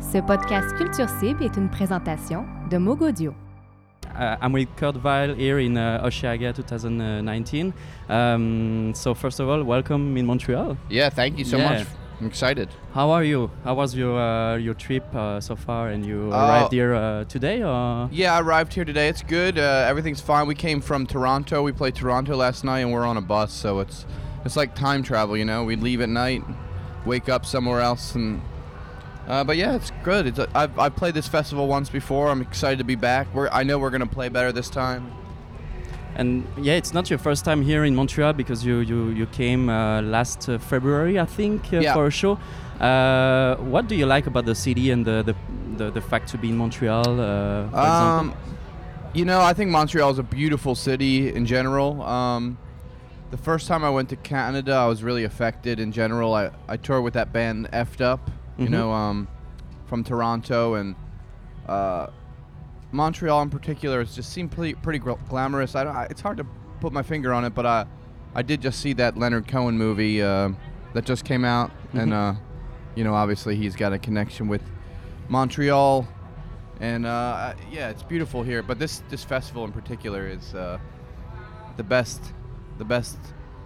Ce podcast Culture Cible est une présentation de Mogodio. Uh, I'm with Kurt Vile here in uh, Osheaga 2019. Um, so first of all, welcome in Montreal. Yeah, thank you so Yeah. much. I'm excited. How are you? How was your uh, your trip uh, so far? And you Uh, arrived here uh, today, or Yeah, I arrived here today. It's good. Uh, everything's fine. We came from Toronto. We played Toronto last night, and we're on a bus, so it's it's like time travel. You know, we leave at night, wake up somewhere else, and uh, but yeah, it's good. It's I've I've played this festival once before. I'm excited to be back. We're I know we're gonna play better this time. and yeah, it's not your first time here in Montreal because you you you came uh, last uh, February, I think, uh, Yeah. for a show. Uh, what do you like about the city and the the, the, the fact to be in Montreal? Uh, for example? Um, you know, I think Montreal is a beautiful city in general. Um, the first time I went to Canada, I was really affected in general. I, I toured with that band Effed Up, you Mhm. know, um, from Toronto, and uh, Montreal in particular has just seemed pretty, pretty gl- glamorous. I don't, I, it's hard to put my finger on it, but I, I did just see that Leonard Cohen movie uh, that just came out, and Mhm. uh, you know, obviously he's got a connection with Montreal, and uh, yeah, it's beautiful here. But this this festival in particular is uh, the best, the best,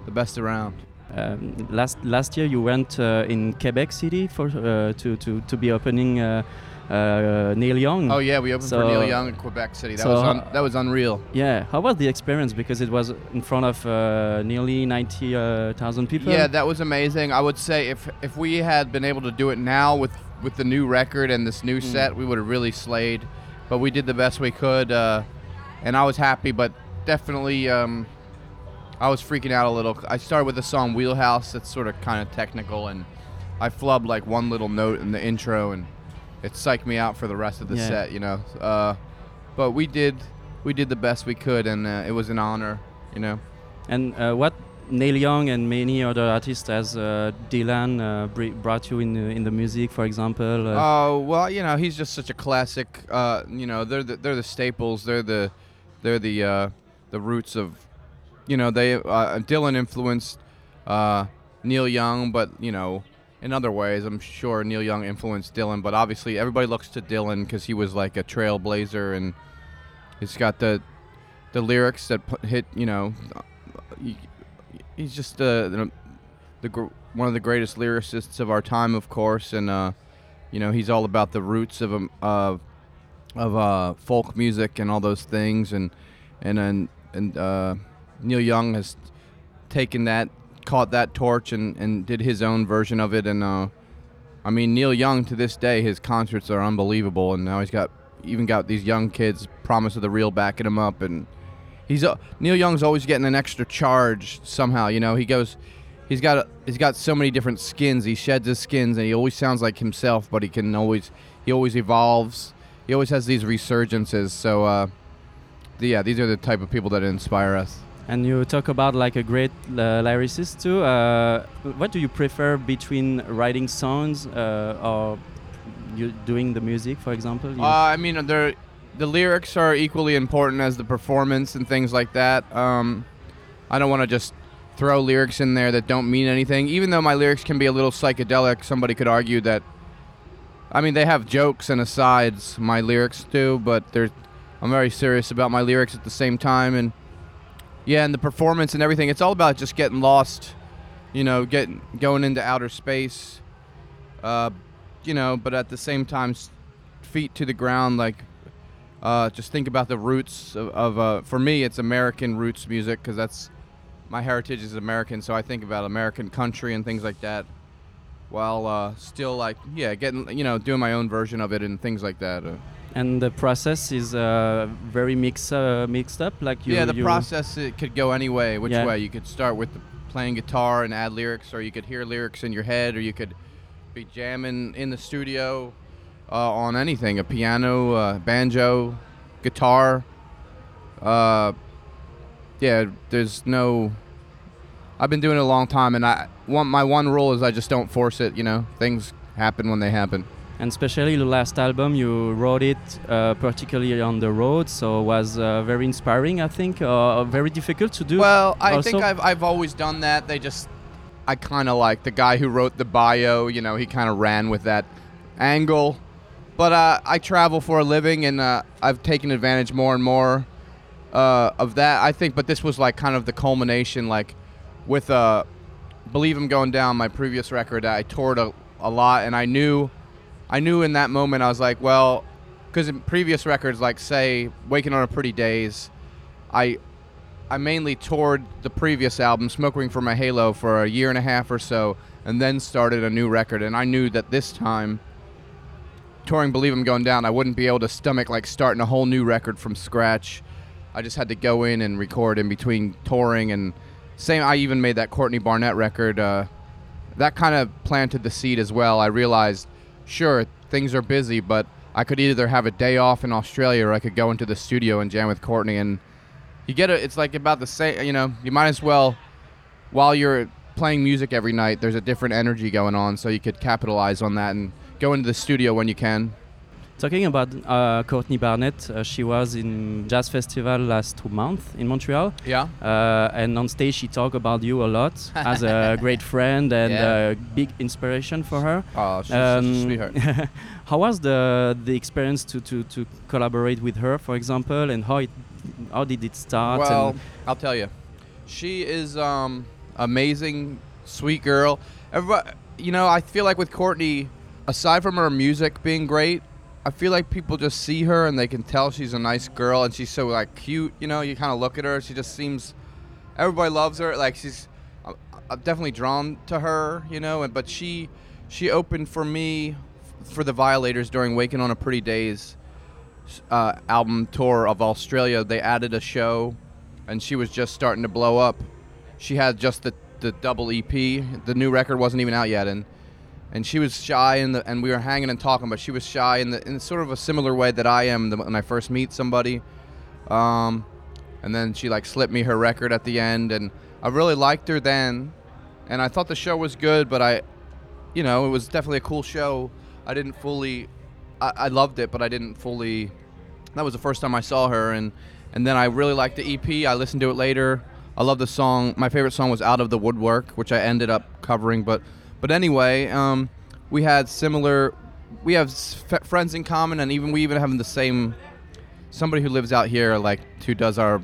the best around. Um, last last year you went uh, in Quebec City for uh, to to to be opening uh, uh, Neil Young. Oh yeah, we opened So- for Neil Young in Quebec City. That so was un- that was unreal. Yeah, how was the experience? Because it was in front of uh, nearly ninety thousand uh, people. Yeah, that was amazing. I would say if if we had been able to do it now with with the new record and this new Mm. set, we would have really slayed. But we did the best we could, uh, and I was happy. But definitely, um, I was freaking out a little. I started with the song "Wheelhouse." That's sort of kind of technical, and I flubbed like one little note in the intro, and it psyched me out for the rest of the Yeah. set. You know, uh, but we did we did the best we could, and uh, it was an honor. You know. And uh, what Neil Young and many other artists, as uh, Dylan, uh, brought you in the, in the music, for example. Uh, Oh well, you know he's just such a classic. Uh, you know they're the, they're the staples. They're the they're the uh, the roots of. You know they uh, Dylan influenced uh, Neil Young, but you know in other ways I'm sure Neil Young influenced Dylan. But obviously everybody looks to Dylan because he was like a trailblazer and he's got the the lyrics that hit. You know, he- he's just the, the one of the greatest lyricists of our time, of course, and. Uh, you know he's all about the roots of um, of of uh, folk music and all those things and and and, and uh, Neil Young has taken that caught that torch and, and did his own version of it and uh, I mean Neil Young to this day his concerts are unbelievable and now he's got even got these young kids promise of the real backing him up and he's uh, Neil Young's always getting an extra charge somehow you know he goes he's got a, he's got so many different skins. He sheds his skins, and he always sounds like himself, but he can always he always evolves. He always has these resurgences. So, uh, yeah, these are the type of people that inspire us. And you talk about like a great uh, lyricist too. Uh, what do you prefer between writing songs uh, or you doing the music, for example? Uh, I mean, they're, the lyrics are equally important as the performance and things like that. Um, I don't want to just throw lyrics in there that don't mean anything. Even though my lyrics can be a little psychedelic, somebody could argue that. I mean, they have jokes and asides. My lyrics do, but they're. I'm very serious about my lyrics at the same time, and yeah, and the performance and everything. It's all about just getting lost, you know, getting going into outer space. Uh, you know, but at the same time, feet to the ground, like uh, just think about the roots of, of uh, for me it's american roots music because that's my heritage is american so i think about american country and things like that while uh, still like yeah getting you know doing my own version of it and things like that uh, and the process is uh, very mix uh, mixed up. Like you, yeah the you process it could go any way which Yeah. way you could start with playing guitar and add lyrics or you could hear lyrics in your head or you could be jamming in the studio uh, on anything a piano uh, banjo guitar uh, yeah there's no i've been doing it a long time and i one my one rule is i just don't force it you know things happen when they happen And especially the last album, you wrote it uh, particularly on the road, so it was uh, very inspiring, I think, uh, very difficult to do. Well, I also? think I've, I've always done that. They just, I kind of like the guy who wrote the bio, you know, he kind of ran with that angle. but uh, I travel for a living, and uh, I've taken advantage more and more uh, of that. I think, but this was like kind of the culmination, like with uh, "Believe I'm Going Down," my previous record. I toured a, a lot, and I knew, I knew in that moment I was like, well, because in previous records, like say "Wakin on a Pretty Daze," I I mainly toured the previous album, Smoke Ring for My Halo, for a year and a half or so, and then started a new record. And I knew that this time, touring Believe I'm Going Down, I wouldn't be able to stomach like starting a whole new record from scratch. I just had to go in and record in between touring and same. I even made that Courtney Barnett record. Uh, that kind of planted the seed as well. I realized, sure, things are busy, but I could either have a day off in Australia or I could go into the studio and jam with Courtney and you get it. It's like about the same. You know, you might as well, while you're playing music every night, there's a different energy going on, so you could capitalize on that and go into the studio when you can. Talking about uh, Courtney Barnett, uh, she was in jazz festival last month in Montreal. Yeah. Uh, and on stage, she talked about you a lot as a great friend and Yeah. a big inspiration for her. Oh, she's such a Um, sweetheart. how was the the experience to, to, to collaborate with her, for example, and how it how did it start? Well, I'll tell you, she is um amazing, sweet girl. Everybody, you know, I feel like with Courtney, aside from her music being great, I feel like people just see her and they can tell she's a nice girl and she's so like cute. You know, you kind of look at her, she just seems. Everybody loves her. Like she's, I'm, definitely drawn to her. You know, and but she, she opened for me, for the Violators during Wakin on a Pretty Daze uh, album tour of Australia, they added a show, and she was just starting to blow up. She had just the, the double EP. The new record wasn't even out yet, and and she was shy, in the, and we were hanging and talking, but she was shy in, the, in sort of a similar way that I am when I first meet somebody. Um, and then she like slipped me her record at the end, and I really liked her then, and I thought the show was good, but I, you know, it was definitely a cool show. I didn't fully, I, I loved it, but I didn't fully. That was the first time I saw her, and and then I really liked the EP. I listened to it later. I love the song. My favorite song was "Out of the Woodwork," which I ended up covering. But but anyway, um, we had similar. We have f- friends in common, and even we even have the same. Somebody who lives out here, like who does our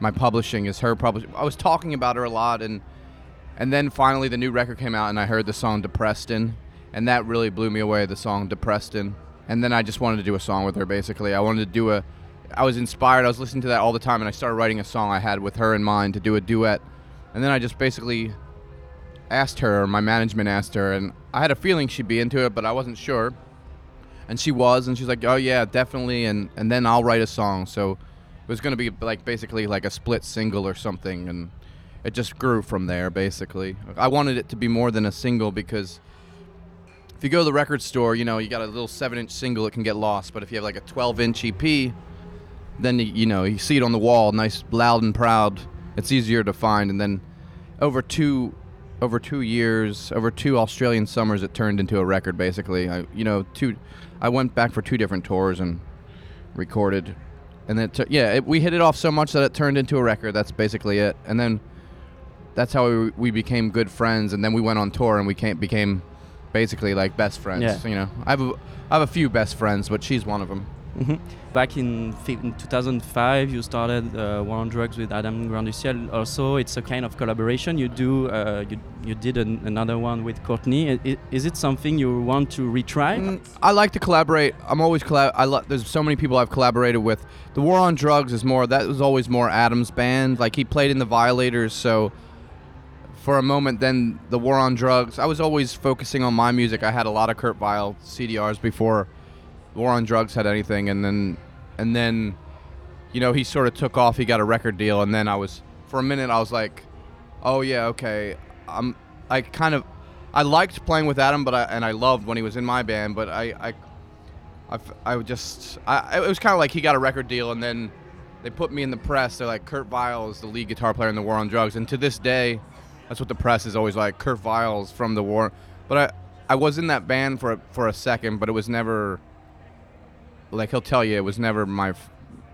my publishing, is her publishing. I was talking about her a lot, and and then finally the new record came out, and I heard the song "Depreston," and that really blew me away. The song "Depreston," and then I just wanted to do a song with her. Basically, I wanted to do a. I was inspired. I was listening to that all the time, and I started writing a song I had with her in mind to do a duet. And then I just basically asked her, my management asked her, and I had a feeling she'd be into it, but I wasn't sure. And she was, and she's like, "Oh yeah, definitely." And and then I'll write a song. So it was gonna be like basically like a split single or something, and it just grew from there. Basically, I wanted it to be more than a single because if you go to the record store, you know, you got a little seven-inch single, it can get lost. But if you have like a 12-inch EP, then you, you know you see it on the wall, nice, loud and proud. It's easier to find. And then over two, over two years, over two Australian summers, it turned into a record. Basically, I, you know, two. I went back for two different tours and recorded, and then yeah, it, we hit it off so much that it turned into a record. That's basically it. And then that's how we, we became good friends. And then we went on tour and we came, became basically like best friends. Yeah. You know, I have a, I have a few best friends, but she's one of them. Mhm. Back in, in 2005, you started uh, War on Drugs with Adam Granduciel. Also, it's a kind of collaboration. You do uh, you, you did an, another one with Courtney. I- Is it something you want to retry? Mm, I like to collaborate. I'm always collab. I lo- there's so many people I've collaborated with. The War on Drugs is more. That was always more Adam's band. Like he played in the Violators, so for a moment, then the War on Drugs. I was always focusing on my music. I had a lot of Kurt Vile CDRs before War on Drugs had anything, and then and then you know he sort of took off. He got a record deal, and then I was for a minute I was like, oh yeah, okay. I'm I kind of I liked playing with Adam, but I and I loved when he was in my band, but I, I, I, would just I it was kind of like he got a record deal, and then they put me in the press. They're like Kurt Vile is the lead guitar player in the War on Drugs, and to this day, that's what the press is always like. Kurt Vile's from the War, but I I was in that band for for a second, but it was never like he'll tell you it was never my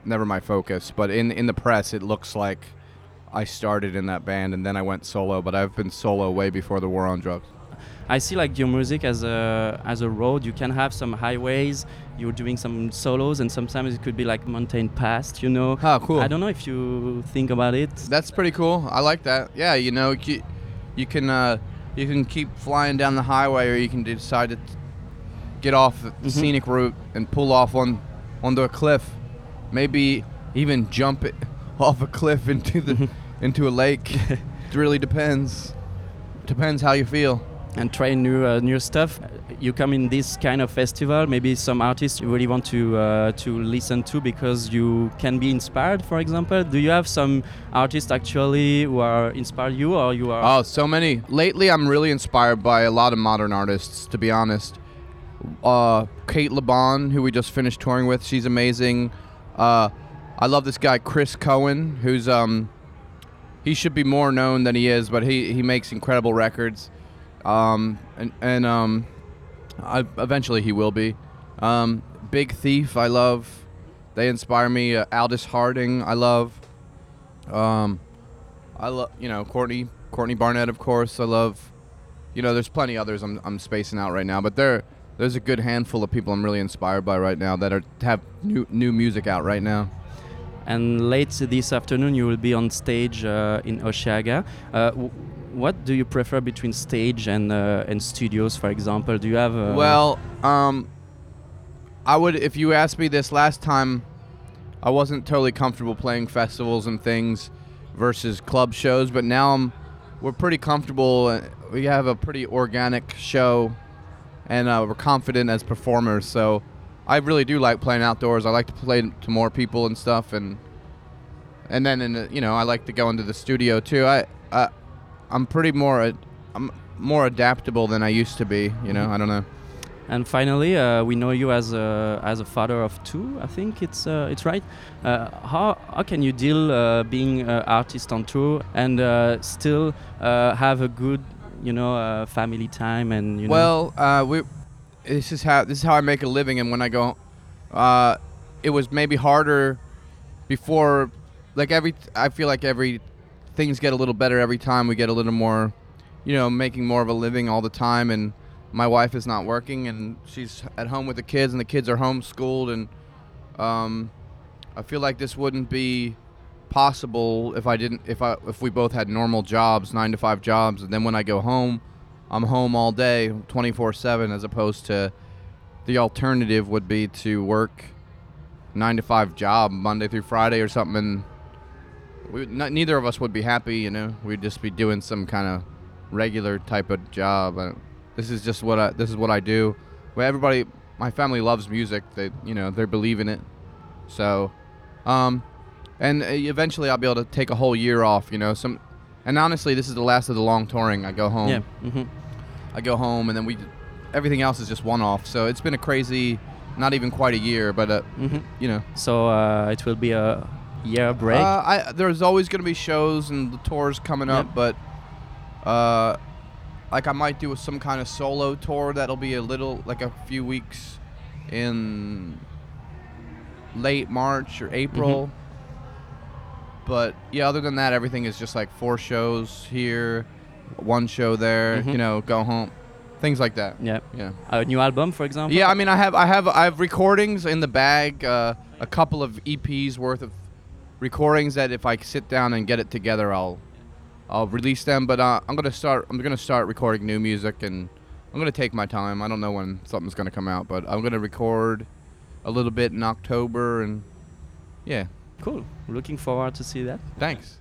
never my focus. But in in the press, it looks like I started in that band and then I went solo. But I've been solo way before the War on Drugs. I see like your music as a as a road. You can have some highways. You're doing some solos, and sometimes it could be like mountain past. You know. Oh, cool. I don't know if you think about it. That's pretty cool. I like that. Yeah, you know, you, you can uh, you can keep flying down the highway, or you can decide to get off the Mhm. scenic route and pull off on onto a cliff. Maybe even jump it off a cliff into the into a lake. it really depends. Depends how you feel. and try new uh, new stuff. You come in this kind of festival, maybe some artists you really want to uh, to listen to because you can be inspired. For example, do you have some artists actually who are inspire you, or you are? Oh, so many. Lately, I'm really inspired by a lot of modern artists, to be honest. Uh, Cate Le Bon, who we just finished touring with, she's amazing. Uh, I love this guy, Chris Cohen, who's, um, he should be more known than he is, but he, he makes incredible records. Um, and, and, um, I, eventually he will be. Um, Big Thief, I love. They inspire me. Uh, Aldous Harding, I love. Um, I love, you know, Courtney, Courtney Barnett, of course. I love, you know, there's plenty others I'm, I'm spacing out right now, but there, there's a good handful of people I'm really inspired by right now that are have new new music out right now. And late this afternoon, you will be on stage uh, in Osheaga. Uh, w- what do you prefer between stage and uh, and studios, for example? Do you have? Uh, Well, um, I would if you asked me this last time, I wasn't totally comfortable playing festivals and things versus club shows, but now I'm we're pretty comfortable. uh, We have a pretty organic show, and uh, we're confident as performers. So I really do like playing outdoors. I like to play to more people and stuff, and and then in the, you know I like to go into the studio too. I I I'm pretty more I'm more adaptable than I used to be. You know I don't know. And finally, uh, we know you as a as a father of two. I think it's uh, it's right. Uh, how how can you deal uh, being an artist on tour and uh, still uh, have a good you know uh, family time and you know Well, uh, we this is how this is how I make a living, and when I go, uh, it was maybe harder before. Like every, I feel like every things get a little better every time we get a little more, you know, making more of a living all the time. And my wife is not working, and she's at home with the kids, and the kids are homeschooled, and um, I feel like this wouldn't be possible if I didn't if I if we both had normal jobs, nine to five jobs, and then when I go home. I'm home all day, 24 7, as opposed to the alternative would be to work nine to five job Monday through Friday or something. And we, n- neither of us would be happy, you know. We'd just be doing some kind of regular type of job. This is just what I, this is what I do. But everybody, my family loves music. They, you know, they believe in it. So, um, and uh, eventually I'll be able to take a whole year off, you know. Some, and honestly, this is the last of the long touring. I go home. yeah. hmm I go home and then we everything else is just one off. So it's been a crazy not even quite a year, but uh, hmm you know. So uh, it will be a year break. Uh, I there's always going to be shows and the tours coming up, Yep. but uh like I might do some kind of solo tour that'll be a little like a few weeks in late March or April. But yeah, other than that everything is just like four shows here, one show there, Mhm. you know, go home. Things like that. yeah. Yeah. A new album, for example. Yeah, I mean, I have, I have, I have recordings in the bag. Uh, a couple of EPs worth of recordings that if I sit down and get it together, I'll, I'll release them. But uh, I'm gonna start. I'm gonna start recording new music, and I'm gonna take my time. I don't know when something's gonna come out, but I'm gonna record a little bit in October, and yeah. Cool. Looking forward to see that. Thanks.